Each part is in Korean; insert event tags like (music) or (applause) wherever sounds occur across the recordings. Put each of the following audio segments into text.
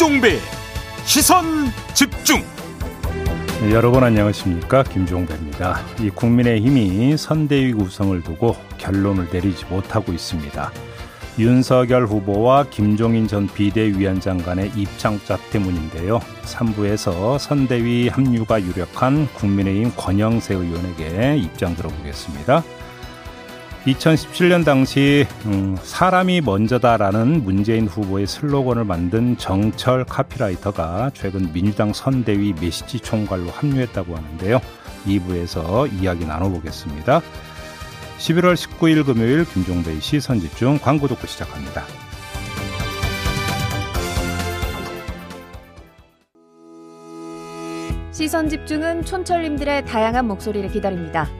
김종배 시선 집중. 네, 여러분 안녕하십니까 김종배입니다. 이 국민의힘이 선대위 구성을 두고 결론을 내리지 못하고 있습니다. 윤석열 후보와 김종인 전 비대위원장 간의 입장차 때문인데요. 3부에서 선대위 합류가 유력한 국민의힘 권영세 의원에게 입장 들어보겠습니다. 2017년 당시 음, 사람이 먼저다라는 문재인 후보의 슬로건을 만든 정철 카피라이터가 최근 민주당 선대위 메시지 총괄로 합류했다고 하는데요. 2부에서 이야기 나눠보겠습니다. 11월 19일 금요일 김종배의 시선 집중 광고 듣고 시작합니다. 시선 집중은 촌철님들의 다양한 목소리를 기다립니다.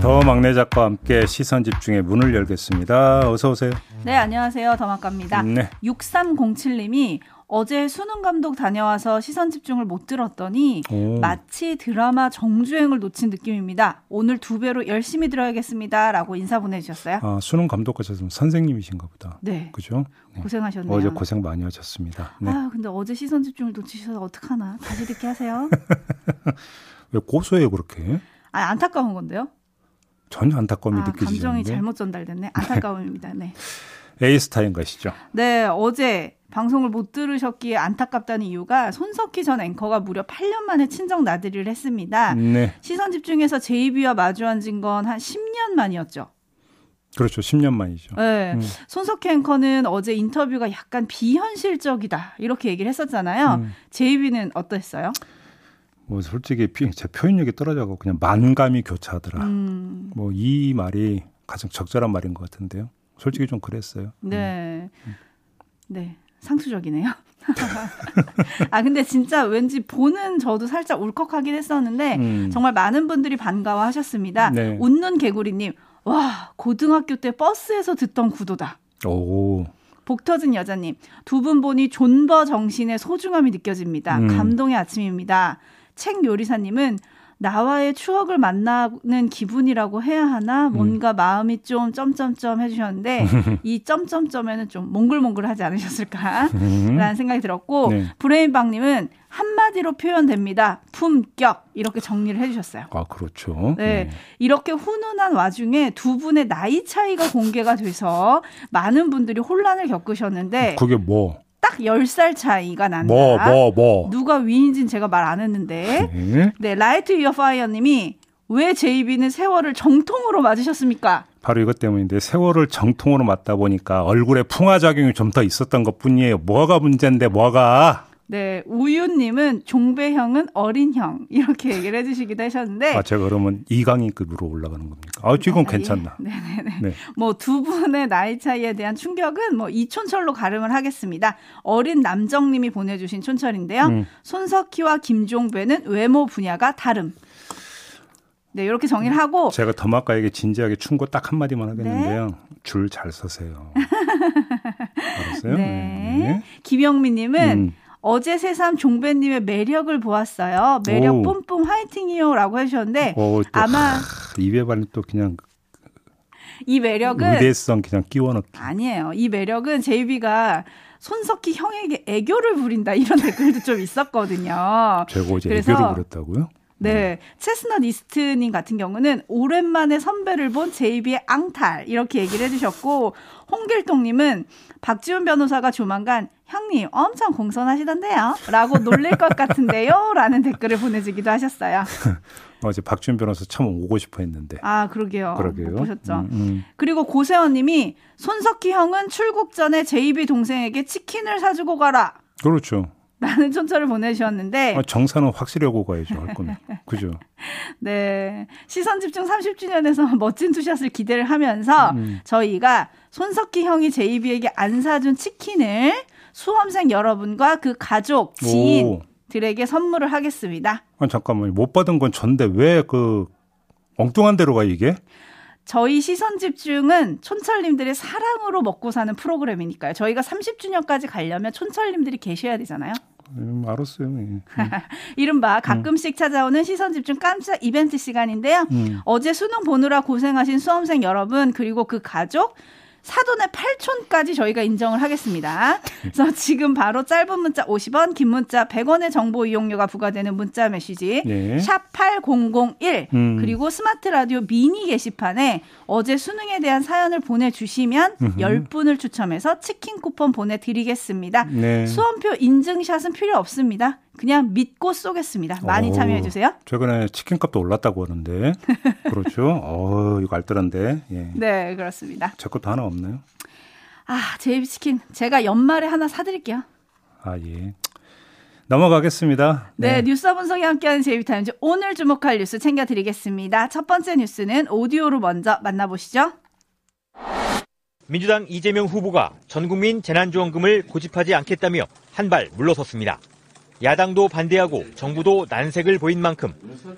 더 막내 작가와 함께 시선 집중의 문을 열겠습니다. 어서 오세요. 네, 안녕하세요. 더막갑니다. 네. 6307님이 어제 수능 감독 다녀와서 시선 집중을 못 들었더니 오. 마치 드라마 정주행을 놓친 느낌입니다. 오늘 두 배로 열심히 들어야겠습니다라고 인사 보내주셨어요. 아, 수능 감독하셨으면 선생님이신가 보다. 네, 그죠? 네. 고생하셨네요. 어제 고생 많이 하셨습니다. 네. 아, 근데 어제 시선 집중을 놓치셔서 어떡하나. 다시 듣게 하세요. (laughs) 왜 고소해요 그렇게? 아, 안타까운 건데요. 전혀 안타까움이 아, 느껴지지 감정이. 잘못 전달됐네. 안타까움입니다. 네. (laughs) 에이스타인 가시죠. 네, 어제 방송을 못 들으셨기에 안타깝다는 이유가 손석희 전 앵커가 무려 8년 만에 친정 나들이를 했습니다. 네. 시선 집중해서 JB와 마주 앉은 건 한 10년 만이었죠. 그렇죠. 10년 만이죠. 네. 음. 손석희 앵커는 어제 인터뷰가 약간 비현실적이다. 이렇게 얘기를 했었잖아요. 음. JB는 어땠어요? 뭐 솔직히 피- 제 표현력이 떨어져서 그냥 만감이 교차하더라. 음, 뭐이 말이 가장 적절한 말인 것 같은데요. 솔직히 좀 그랬어요. 네. 네. 상투적이네요. (laughs) 아, 근데 진짜 왠지 보는 저도 살짝 울컥하긴 했었는데, 음. 정말 많은 분들이 반가워 하셨습니다. 네. 웃는 개구리님, 와, 고등학교 때 버스에서 듣던 구도다. 오. 복 터진 여자님, 두 분 보니 존버 정신의 소중함이 느껴집니다. 음. 감동의 아침입니다. 책 요리사님은 나와의 추억을 만나는 기분이라고 해야 하나 뭔가 음. 마음이 좀 점점점 해주셨는데 (laughs) 이 점점점에는 좀 몽글몽글하지 않으셨을까라는 생각이 들었고 음. 네. 브레인방님은 한마디로 표현됩니다. 품격 이렇게 정리를 해주셨어요. 아 그렇죠. 네. 이렇게 훈훈한 와중에 두 분의 나이 차이가 공개가 돼서 많은 분들이 혼란을 겪으셨는데 그게 뭐? 딱 10살 차이가 난다. 뭐, 뭐, 뭐. 누가 위인진 제가 말 안 했는데. 네. 네, 라이트 이어 파이어 님이 왜 JB는 세월을 정통으로 맞으셨습니까? 바로 이것 때문인데 세월을 정통으로 맞다 보니까 얼굴에 풍화작용이 좀 더 있었던 것 뿐이에요. 뭐가 문제인데 뭐가? 네, 우윤님은 종배형은 어린형 이렇게 얘기를 해주시기도 하셨는데 아 제가 그러면 이강인급으로 올라가는 겁니까? 아 지금 아, 괜찮나? 예. (laughs) 네네네. 네. 뭐두 분의 나이 차이에 대한 충격은 뭐 이촌철로 가름을 하겠습니다. 어린 남정님이 보내주신 촌철인데요. 음. 손석희와 김종배는 외모 분야가 다름. 네, 이렇게 정리를 하고 제가 더마카에게 진지하게 충고 딱 한마디만 하겠는데요. 네. 줄잘 서세요. (laughs) 알았어요? 네. 김영민님은 음. 어제 새삼 종배님의 매력을 보았어요. 매력 오. 뿜뿜 화이팅이요라고 해주셨는데 어, 또 아마 하, 입에 발린 또 그냥 이 매력은 의대성 그냥 끼워넣기. 아니에요. 이 매력은 제이비가 손석희 형에게 애교를 부린다 이런 (laughs) 댓글도 좀 있었거든요. 제가 어제 그래서- 애교를 부렸다고요? 네. 체스넛 이스트님 같은 경우는 오랜만에 선배를 본 제이비의 앙탈 이렇게 얘기를 해주셨고 홍길동님은 박지훈 변호사가 조만간 형님 엄청 공손하시던데요 라고 놀릴 것 같은데요 (laughs) 라는 댓글을 보내주기도 하셨어요. (laughs) 어제 박준 변호사 처음 오고 싶어 했는데. 아 그러게요. 그러게요. 못 보셨죠. 음, 음. 그리고 고세원 님이 손석희 형은 출국 전에 제이비 동생에게 치킨을 사주고 가라. 그렇죠. 라는 촌철을 보내주셨는데 아, 정사는 확실히 하고 가야죠, 할 거면. 그죠? (laughs) 네. 시선 집중 30주년에서 (laughs) 멋진 투샷을 기대를 하면서 음. 저희가 손석희 형이 제이비에게 안 사준 치킨을 수험생 여러분과 그 가족, 지인들에게 선물을 하겠습니다. 아, 잠깐만요. 못 받은 건 전데 왜 그 엉뚱한 데로 가 이게? 저희 시선 집중은 촌철님들의 사랑으로 먹고 사는 프로그램이니까요. 저희가 30주년까지 가려면 촌철님들이 계셔야 되잖아요. 음, 알았어요. 예. 음. (laughs) 이른바 가끔씩 찾아오는 시선 집중 깜짝 이벤트 시간인데요. 음. 어제 수능 보느라 고생하신 수험생 여러분 그리고 그 가족 사돈의 8촌까지 저희가 인정을 하겠습니다. 그래서 지금 바로 짧은 문자 50원, 긴 문자 100원의 정보 이용료가 부과되는 문자 메시지 예. 샵8001 음. 그리고 스마트 라디오 미니 게시판에 어제 수능에 대한 사연을 보내주시면 10분을 추첨해서 치킨 쿠폰 보내드리겠습니다. 네. 수험표 인증샷은 필요 없습니다. 그냥 믿고 쏘겠습니다. 많이 오, 참여해 주세요. 최근에 치킨값도 올랐다고 하는데 (laughs) 그렇죠. 어, 이거 알뜰한데. 예. 네, 그렇습니다. 제 것도 하나 없나요? 아, 제이비치킨 제가 연말에 하나 사드릴게요. 아 예. 넘어가겠습니다. 네, 뉴스와 분석이 함께하는 제이비타임즈 오늘 주목할 뉴스 챙겨드리겠습니다. 첫 번째 뉴스는 오디오로 먼저 만나보시죠. 민주당 이재명 후보가 전국민 재난지원금을 고집하지 않겠다며 한 발 물러섰습니다. 야당도 반대하고 정부도 난색을 보인 만큼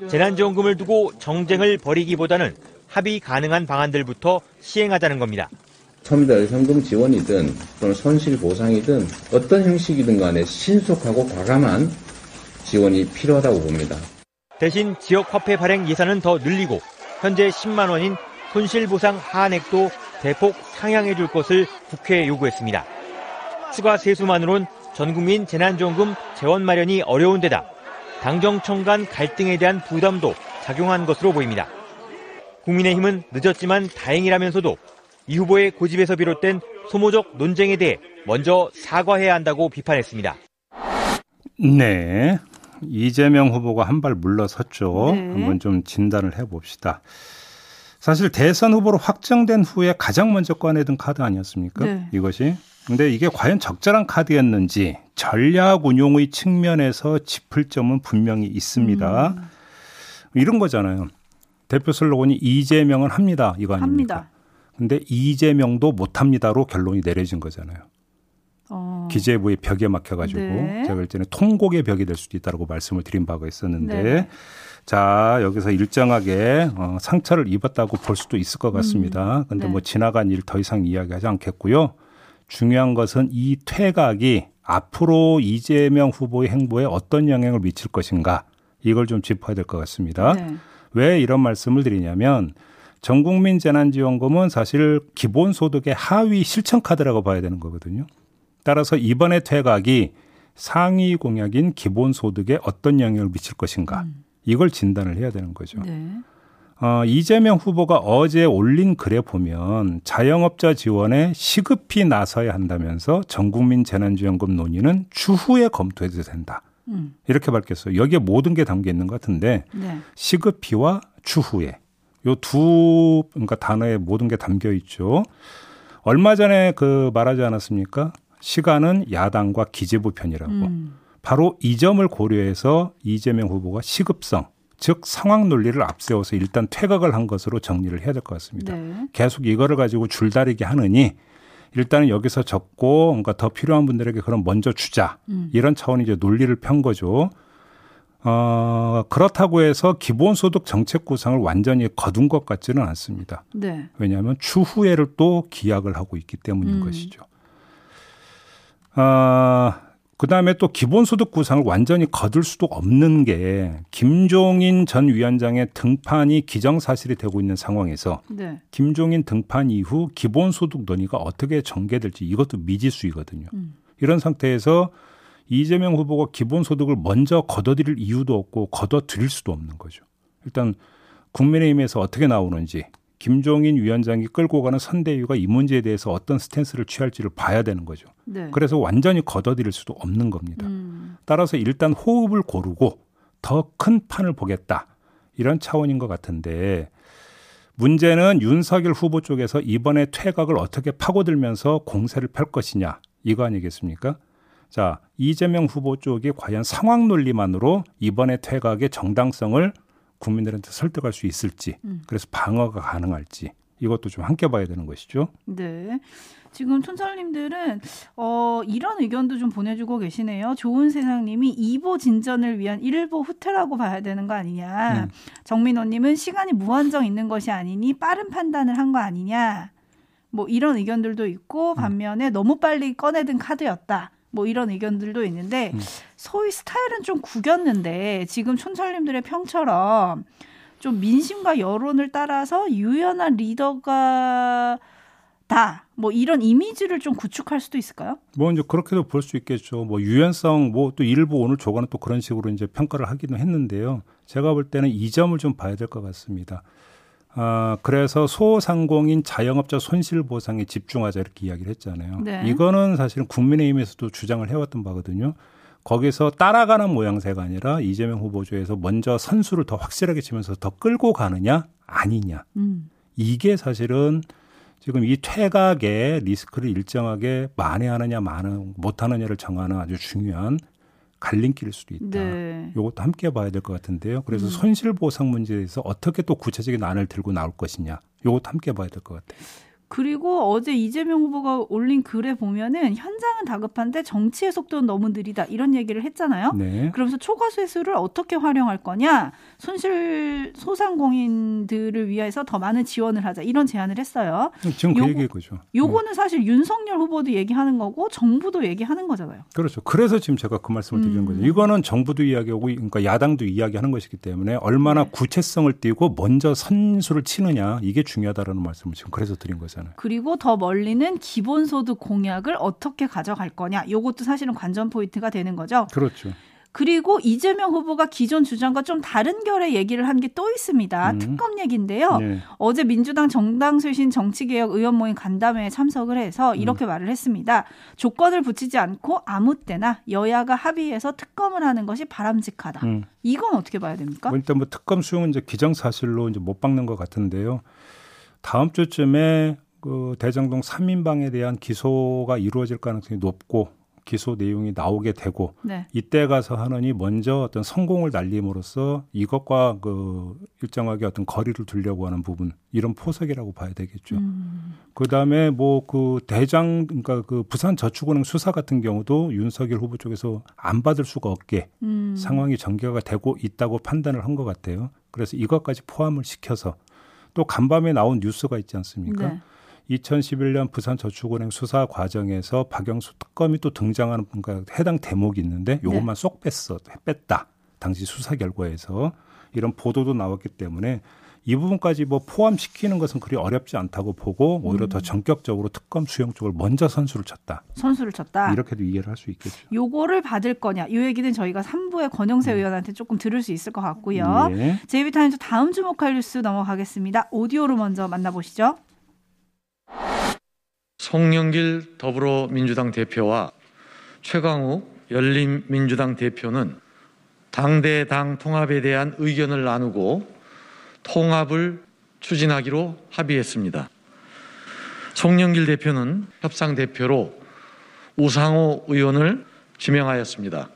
재난지원금을 두고 정쟁을 벌이기보다는 합의 가능한 방안들부터 시행하자는 겁니다. 첨달 현금 지원이든 또는 손실 보상이든 어떤 형식이든 간에 신속하고 과감한 지원이 필요하다고 봅니다. 대신 지역 화폐 발행 예산은 더 늘리고 현재 10만 원인 손실 보상 하한액도 대폭 상향해 줄 것을 국회에 요구했습니다. 추가 세수만으론 전국민 재난지원금 재원 마련이 어려운 데다 당정청 간 갈등에 대한 부담도 작용한 것으로 보입니다. 국민의힘은 늦었지만 다행이라면서도 이 후보의 고집에서 비롯된 소모적 논쟁에 대해 먼저 사과해야 한다고 비판했습니다. 네. 이재명 후보가 한 발 물러섰죠. 네. 한번 좀 진단을 해봅시다. 사실 대선 후보로 확정된 후에 가장 먼저 꺼내든 카드 아니었습니까? 네. 이것이. 근데 이게 과연 적절한 카드였는지 전략 운용의 측면에서 짚을 점은 분명히 있습니다. 음. 이런 거잖아요. 대표 슬로건이 이재명은 합니다. 이거 아닙니까? 합니다. 근데 이재명도 못합니다로 결론이 내려진 거잖아요. 어, 기재부의 벽에 막혀가지고 네. 제가 볼 때는 통곡의 벽이 될 수도 있다고 말씀을 드린 바가 있었는데 네. 자 여기서 일정하게 어, 상처를 입었다고 볼 수도 있을 것 같습니다. 근데 네. 뭐 지나간 일 더 이상 이야기하지 않겠고요. 중요한 것은 이 퇴각이 앞으로 이재명 후보의 행보에 어떤 영향을 미칠 것인가 이걸 좀 짚어야 될 것 같습니다. 네. 왜 이런 말씀을 드리냐면 전국민 재난지원금은 사실 기본소득의 하위 실천 카드라고 봐야 되는 거거든요. 따라서 이번에 퇴각이 상위 공약인 기본소득에 어떤 영향을 미칠 것인가 이걸 진단을 해야 되는 거죠. 네. 어, 이재명 후보가 어제 올린 글에 보면 자영업자 지원에 시급히 나서야 한다면서 전국민 재난지원금 논의는 추후에 검토해도 된다. 음. 이렇게 밝혔어요. 여기에 모든 게 담겨 있는 것 같은데 네. 시급히와 추후에 요 두 그러니까 단어에 모든 게 담겨 있죠. 얼마 전에 그 말하지 않았습니까? 시간은 야당과 기재부 편이라고. 음. 바로 이 점을 고려해서 이재명 후보가 시급성, 즉 상황 논리를 앞세워서 일단 퇴각을 한 것으로 정리를 해야 될 것 같습니다. 네. 계속 이거를 가지고 줄다리기 하느니 일단은 여기서 적고 뭔가 더 필요한 분들에게 그럼 먼저 주자. 음. 이런 차원이 이제 논리를 편 거죠. 어, 그렇다고 해서 기본소득 정책 구상을 완전히 거둔 것 같지는 않습니다. 네. 왜냐하면 추후에를 또 기약을 하고 있기 때문인 음. 것이죠. 아, 그 다음에 또 기본소득 구상을 완전히 거둘 수도 없는 게 김종인 전 위원장의 등판이 기정사실이 되고 있는 상황에서 네. 김종인 등판 이후 기본소득 논의가 어떻게 전개될지 이것도 미지수이거든요. 음. 이런 상태에서 이재명 후보가 기본소득을 먼저 걷어들일 이유도 없고 걷어들일 수도 없는 거죠. 일단 국민의힘에서 어떻게 나오는지 김종인 위원장이 끌고 가는 선대위가 이 문제에 대해서 어떤 stance를 취할지를 봐야 되는 거죠. 네. 그래서 완전히 걷어들일 수도 없는 겁니다. 음. 따라서 일단 호흡을 고르고 더 큰 판을 보겠다. 이런 차원인 것 같은데 문제는 윤석열 후보 쪽에서 이번에 퇴각을 어떻게 파고들면서 공세를 펼 것이냐 이거 아니겠습니까? 자 이재명 후보 쪽이 과연 상황 논리만으로 이번에 퇴각의 정당성을 국민들한테 설득할 수 있을지 음. 그래서 방어가 가능할지 이것도 좀 함께 봐야 되는 것이죠. 네. 지금 촌철님들은 어, 이런 의견도 좀 보내주고 계시네요. 좋은 세상님이 2보 진전을 위한 1보 후퇴라고 봐야 되는 거 아니냐. 음. 정민호님은 시간이 무한정 있는 것이 아니니 빠른 판단을 한 거 아니냐. 뭐 이런 의견들도 있고 반면에 너무 빨리 꺼내든 카드였다. 뭐 이런 의견들도 있는데 음. 소위 스타일은 좀 구겼는데 지금 촌철님들의 평처럼 좀 민심과 여론을 따라서 유연한 리더가 다 뭐 이런 이미지를 좀 구축할 수도 있을까요? 뭐 이제 그렇게도 볼 수 있겠죠. 뭐 유연성 뭐 또 일부 오늘 조간은 또 그런 식으로 이제 평가를 하기는 했는데요. 제가 볼 때는 이 점을 좀 봐야 될 것 같습니다. 아, 그래서 소상공인 자영업자 손실 보상에 집중하자 이렇게 이야기를 했잖아요. 네. 이거는 사실은 국민의힘에서도 주장을 해왔던 바거든요. 거기서 따라가는 모양새가 아니라 이재명 후보조에서 먼저 선수를 더 확실하게 치면서 더 끌고 가느냐 아니냐. 음. 이게 사실은 지금 이 퇴각의 리스크를 일정하게 만회하느냐 만회 못하느냐를 정하는 아주 중요한 갈림길일 수도 있다. 네. 이것도 함께 봐야 될 것 같은데요. 그래서 음. 손실 보상 문제에 대해서 어떻게 또 구체적인 안을 들고 나올 것이냐. 이것도 함께 봐야 될 것 같아요. 그리고 어제 이재명 후보가 올린 글에 보면은 현장은 다급한데 정치의 속도는 너무 느리다 이런 얘기를 했잖아요. 네. 그러면서 초과세수를 어떻게 활용할 거냐, 손실 소상공인들을 위해서 더 많은 지원을 하자 이런 제안을 했어요. 지금 그 얘기인 거죠. 요거는 사실 윤석열 후보도 얘기하는 거고 정부도 얘기하는 거잖아요. 그렇죠. 그래서 지금 제가 그 말씀을 드리는 음. 거죠. 이거는 정부도 이야기하고 그러니까 야당도 이야기하는 것이기 때문에 얼마나 네. 구체성을 띠고 먼저 선수를 치느냐 이게 중요하다라는 말씀을 지금 그래서 드린 거잖아요. 그리고 더 멀리는 기본소득 공약을 어떻게 가져갈 거냐. 요것도 사실은 관전 포인트가 되는 거죠. 그렇죠. 그리고 이재명 후보가 기존 주장과 좀 다른 결의 얘기를 한 게 또 있습니다. 음. 특검 얘기인데요. 네. 어제 민주당 정당 쇄신 정치개혁 의원 모임 간담회에 참석을 해서 이렇게 음. 말을 했습니다. 조건을 붙이지 않고 아무 때나 여야가 합의해서 특검을 하는 것이 바람직하다. 음. 이건 어떻게 봐야 됩니까? 뭐 일단 뭐 특검 수용은 이제 기정사실로 이제 못 박는 것 같은데요. 다음 주쯤에 그 대장동 3인방에 대한 기소가 이루어질 가능성이 높고 기소 내용이 나오게 되고 네. 이때 가서 하느니 먼저 어떤 성공을 날림으로써 이것과 그 일정하게 어떤 거리를 두려고 하는 부분 이런 포석이라고 봐야 되겠죠. 음. 그다음에 뭐 그 대장 그러니까 그 부산 저축은행 수사 같은 경우도 윤석열 후보 쪽에서 안 받을 수가 없게 음. 상황이 전개가 되고 있다고 판단을 한 것 같아요. 그래서 이것까지 포함을 시켜서 또 간밤에 나온 뉴스가 있지 않습니까? 네. 2011년 부산 저축은행 수사 과정에서 박영수 특검이 또 등장하는 뭔가 해당 대목이 있는데 요것만 쏙 뺐어 뺐다 당시 수사 결과에서 이런 보도도 나왔기 때문에 이 부분까지 뭐 포함시키는 것은 그리 어렵지 않다고 보고 오히려 더 전격적으로 특검 수용 쪽을 먼저 선수를 쳤다 선수를 쳤다. 이렇게도 이해를 할 수 있겠죠. 요거를 받을 거냐. 요 얘기는 저희가 3부의 권영세 의원한테 조금 들을 수 있을 것 같고요. 네. JB TIMES 다음 주목할 뉴스 넘어가겠습니다. 오디오로 먼저 만나보시죠. 송영길 더불어민주당 대표와 최강욱 열린민주당 대표는 당대당 통합에 대한 의견을 나누고 통합을 추진하기로 합의했습니다. 송영길 대표는 협상 대표로 우상호 의원을 지명하였습니다.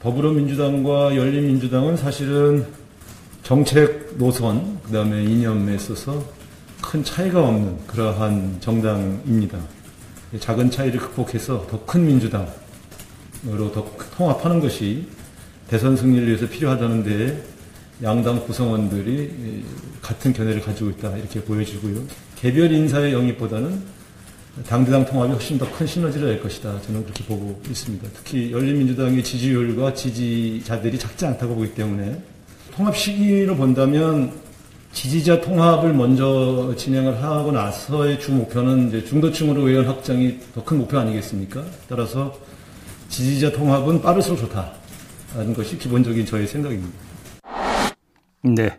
더불어민주당과 열린민주당은 사실은 정책 노선, 그 다음에 이념에 있어서 큰 차이가 없는 그러한 정당입니다. 작은 차이를 극복해서 더 큰 민주당으로 더 통합하는 것이 대선 승리를 위해서 필요하다는 데 양당 구성원들이 같은 견해를 가지고 있다 이렇게 보여지고요. 개별 인사의 영입보다는 당대당 통합이 훨씬 더 큰 시너지를 낼 것이다. 저는 그렇게 보고 있습니다. 특히 열린민주당의 지지율과 지지자들이 작지 않다고 보기 때문에 통합 시기로 본다면 지지자 통합을 먼저 진행을 하고 나서의 주 목표는 이제 중도층으로 의원 확장이 더 큰 목표 아니겠습니까? 따라서 지지자 통합은 빠를수록 좋다라는 것이 기본적인 저의 생각입니다. 네.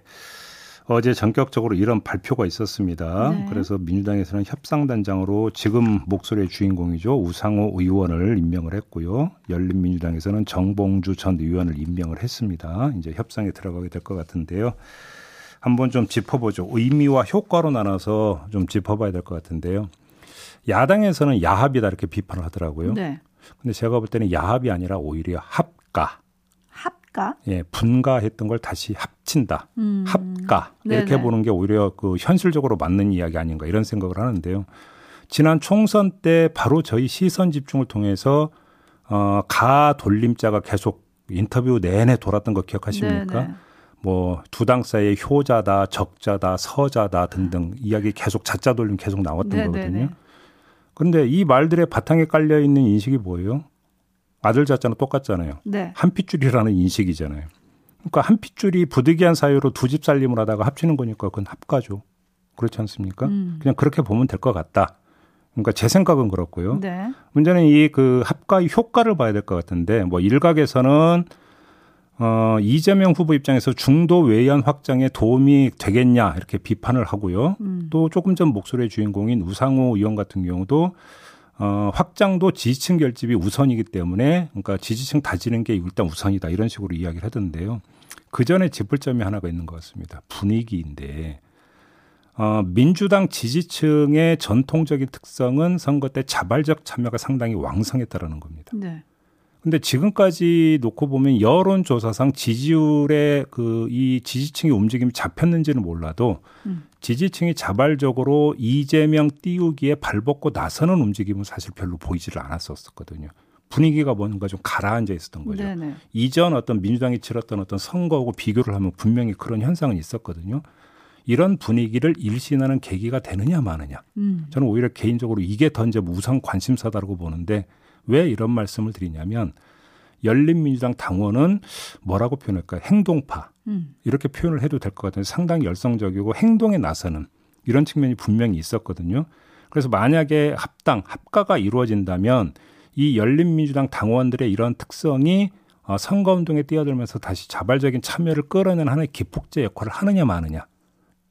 어제 전격적으로 이런 발표가 있었습니다. 네. 그래서 민주당에서는 협상단장으로 지금 목소리의 주인공이죠. 우상호 의원을 임명을 했고요. 열린민주당에서는 정봉주 전 의원을 임명을 했습니다. 이제 협상에 들어가게 될 것 같은데요. 한번 좀 짚어보죠. 의미와 효과로 나눠서 좀 짚어봐야 될 것 같은데요. 야당에서는 야합이다 이렇게 비판을 하더라고요. 네. 근데 제가 볼 때는 야합이 아니라 오히려 합가. 합가? 예, 분가했던 걸 다시 합친다. 음. 합가. 이렇게 네네. 보는 게 오히려 그 현실적으로 맞는 이야기 아닌가 이런 생각을 하는데요. 지난 총선 때 바로 저희 시선 집중을 통해서 어, 가 돌림자가 계속 인터뷰 내내 돌았던 거 기억하십니까? 네네. 뭐 두 당 사이에 효자다, 적자다, 서자다 등등 이야기 계속 자자 돌림 계속 나왔던 네네네. 거거든요. 그런데 이 말들의 바탕에 깔려 있는 인식이 뭐예요? 아들 자자는 똑같잖아요. 네. 한 핏줄이라는 인식이잖아요. 그러니까 한 핏줄이 부득이한 사유로 두 집 살림을 하다가 합치는 거니까 그건 합가죠. 그렇지 않습니까? 음. 그냥 그렇게 보면 될 것 같다. 그러니까 제 생각은 그렇고요. 네. 문제는 이 그 합가의 효과를 봐야 될 것 같은데 뭐 일각에서는 어 이재명 후보 입장에서 중도 외연 확장에 도움이 되겠냐 이렇게 비판을 하고요. 음. 또 조금 전 목소리의 주인공인 우상호 의원 같은 경우도 어 확장도 지지층 결집이 우선이기 때문에 그러니까 지지층 다지는 게 일단 우선이다 이런 식으로 이야기를 하던데요. 그 전에 짚을 점이 하나가 있는 것 같습니다. 분위기인데 어, 민주당 지지층의 전통적인 특성은 선거 때 자발적 참여가 상당히 왕성했다라는 겁니다. 네. 근데 지금까지 놓고 보면 여론조사상 지지율의 그 이 지지층의 움직임이 잡혔는지는 몰라도 음. 지지층이 자발적으로 이재명 띄우기에 발벗고 나서는 움직임은 사실 별로 보이지를 않았었거든요. 분위기가 뭔가 좀 가라앉아 있었던 거죠. 네네. 이전 어떤 민주당이 치렀던 어떤 선거하고 비교를 하면 분명히 그런 현상은 있었거든요. 이런 분위기를 일신하는 계기가 되느냐 마느냐. 음. 저는 오히려 개인적으로 이게 더 이제 우선 관심사다라고 보는데 왜 이런 말씀을 드리냐면 열린민주당 당원은 뭐라고 표현할까요? 행동파. 음. 이렇게 표현을 해도 될 것 같은데 상당히 열성적이고 행동에 나서는 이런 측면이 분명히 있었거든요. 그래서 만약에 합당, 합가가 이루어진다면 이 열린민주당 당원들의 이런 특성이 어, 선거 운동에 뛰어들면서 다시 자발적인 참여를 끌어내는 하나의 기폭제 역할을 하느냐 마느냐.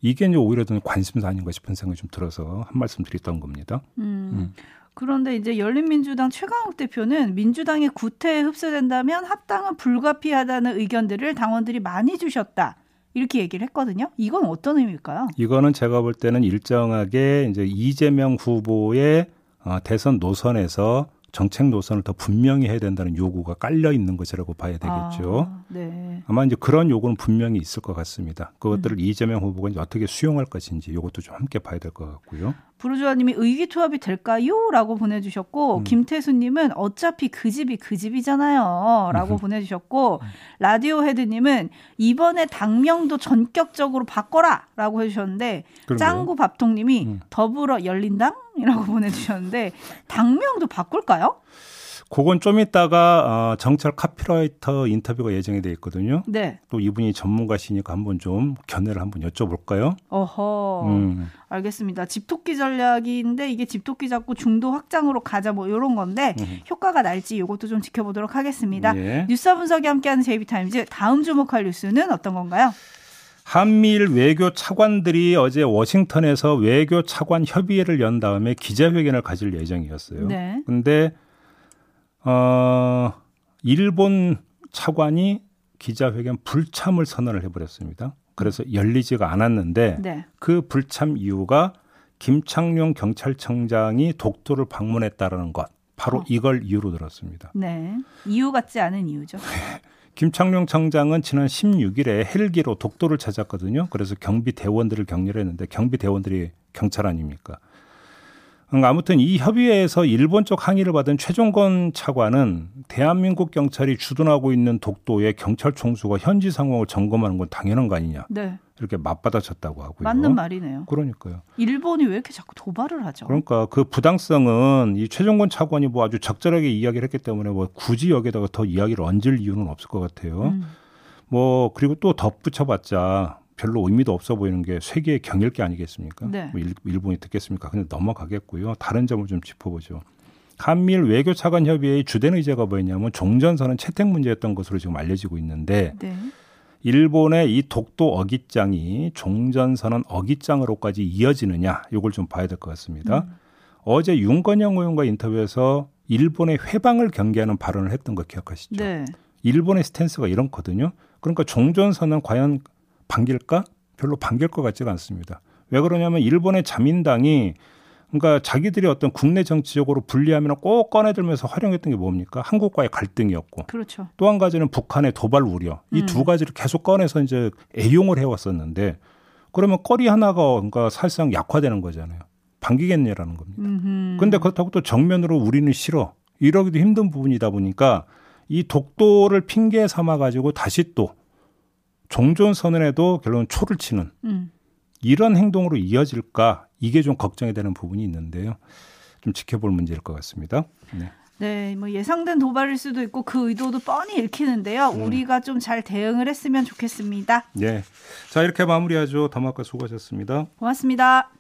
이게 이제 오히려 더 관심사 아닌가 싶은 생각이 좀 들어서 한 말씀 드렸던 겁니다. 음. 그런데 이제 열린민주당 최강욱 대표는 민주당의 구태에 흡수된다면 합당은 불가피하다는 의견들을 당원들이 많이 주셨다. 이렇게 얘기를 했거든요. 이건 어떤 의미일까요? 이거는 제가 볼 때는 일정하게 이제 이재명 후보의 어, 대선 노선에서 정책 노선을 더 분명히 해야 된다는 요구가 깔려 있는 것이라고 봐야 되겠죠. 아, 네. 아마 이제 그런 요구는 분명히 있을 것 같습니다. 그것들을 음. 이재명 후보가 이제 어떻게 수용할 것인지 이것도 좀 함께 봐야 될 것 같고요. 부르주아님이 의기투합이 될까요? 라고 보내주셨고 음. 김태수님은 어차피 그 집이 그 집이잖아요. 라고 음. 보내주셨고 라디오 헤드님은 이번에 당명도 전격적으로 바꿔라. 라고 해주셨는데 그러게요. 짱구 밥통님이 음. 더불어 열린당? 이라고 보내주셨는데 당명도 바꿀까요? 그건 좀 이따가 어, 정철 카피라이터 인터뷰가 예정이 돼 있거든요. 네. 또 이분이 전문가시니까 한번 좀 견해를 한번 여쭤볼까요? 어허. 음. 알겠습니다. 집토끼 전략인데 이게 집토끼 잡고 중도 확장으로 가자 뭐 이런 건데 음. 효과가 날지 이것도 좀 지켜보도록 하겠습니다. 예. 뉴스 분석이 함께하는 제이비타임즈 다음 주목할 뉴스는 어떤 건가요? 한미일 외교 차관들이 어제 워싱턴에서 외교 차관 협의회를 연 다음에 기자회견을 가질 예정이었어요. 네. 근데 어 일본 차관이 기자회견 불참을 선언을 해버렸습니다. 그래서 열리지가 않았는데 네. 그 불참 이유가 김창룡 경찰청장이 독도를 방문했다라는 것. 바로 어. 이걸 이유로 들었습니다. 네. 이유 같지 않은 이유죠. (laughs) 김창룡 청장은 지난 16일에 헬기로 독도를 찾았거든요. 그래서 경비 대원들을 격려를 했는데 경비 대원들이 경찰 아닙니까? 음, 아무튼 이 협의회에서 일본 쪽 항의를 받은 최종건 차관은 대한민국 경찰이 주둔하고 있는 독도의 경찰 총수가 현지 상황을 점검하는 건 당연한 거 아니냐 네. 이렇게 맞받아쳤다고 하고요. 맞는 말이네요. 그러니까요. 일본이 왜 이렇게 자꾸 도발을 하죠? 그러니까 그 부당성은 이 최종건 차관이 뭐 아주 적절하게 이야기를 했기 때문에 뭐 굳이 여기다가 더 이야기를 얹을 이유는 없을 것 같아요. 음. 뭐 그리고 또 덧붙여봤자 별로 의미도 없어 보이는 게 세계의 경일기 아니겠습니까? 네. 뭐 일, 일본이 듣겠습니까? 근데 넘어가겠고요. 다른 점을 좀 짚어보죠. 한미일 외교 차관 협의회의 주된 의제가 뭐였냐면 종전선언 채택 문제였던 것으로 지금 알려지고 있는데 네. 일본의 이 독도 어깃장이 종전선언 어깃장으로까지 이어지느냐 이걸 좀 봐야 될 것 같습니다. 음. 어제 윤건영 의원과 인터뷰에서 일본의 회방을 경계하는 발언을 했던 거 기억하시죠? 네. 일본의 스탠스가 이렇거든요. 그러니까 종전선언 과연 반길까? 별로 반길 것 같지가 않습니다. 왜 그러냐면 일본의 자민당이 그러니까 자기들이 어떤 국내 정치적으로 불리하면 꼭 꺼내들면서 활용했던 게 뭡니까? 한국과의 갈등이었고 그렇죠. 또 한 가지는 북한의 도발 우려. 이두 음. 가지를 계속 꺼내서 이제 애용을 해왔었는데 그러면 꺼리 하나가 그러니까 사실상 약화되는 거잖아요. 반기겠냐라는 겁니다. 음흠. 근데 그렇다고 또 정면으로 우리는 싫어. 이러기도 힘든 부분이다 보니까 이 독도를 핑계 삼아 가지고 다시 또 종전 선언에도 결국은 초를 치는 음. 이런 행동으로 이어질까 이게 좀 걱정이 되는 부분이 있는데요. 좀 지켜볼 문제일 것 같습니다. 네. 네, 뭐 예상된 도발일 수도 있고 그 의도도 뻔히 읽히는데요. 음. 우리가 좀 잘 대응을 했으면 좋겠습니다. 네. 자, 이렇게 마무리하죠. 더마카 수고하셨습니다. 고맙습니다.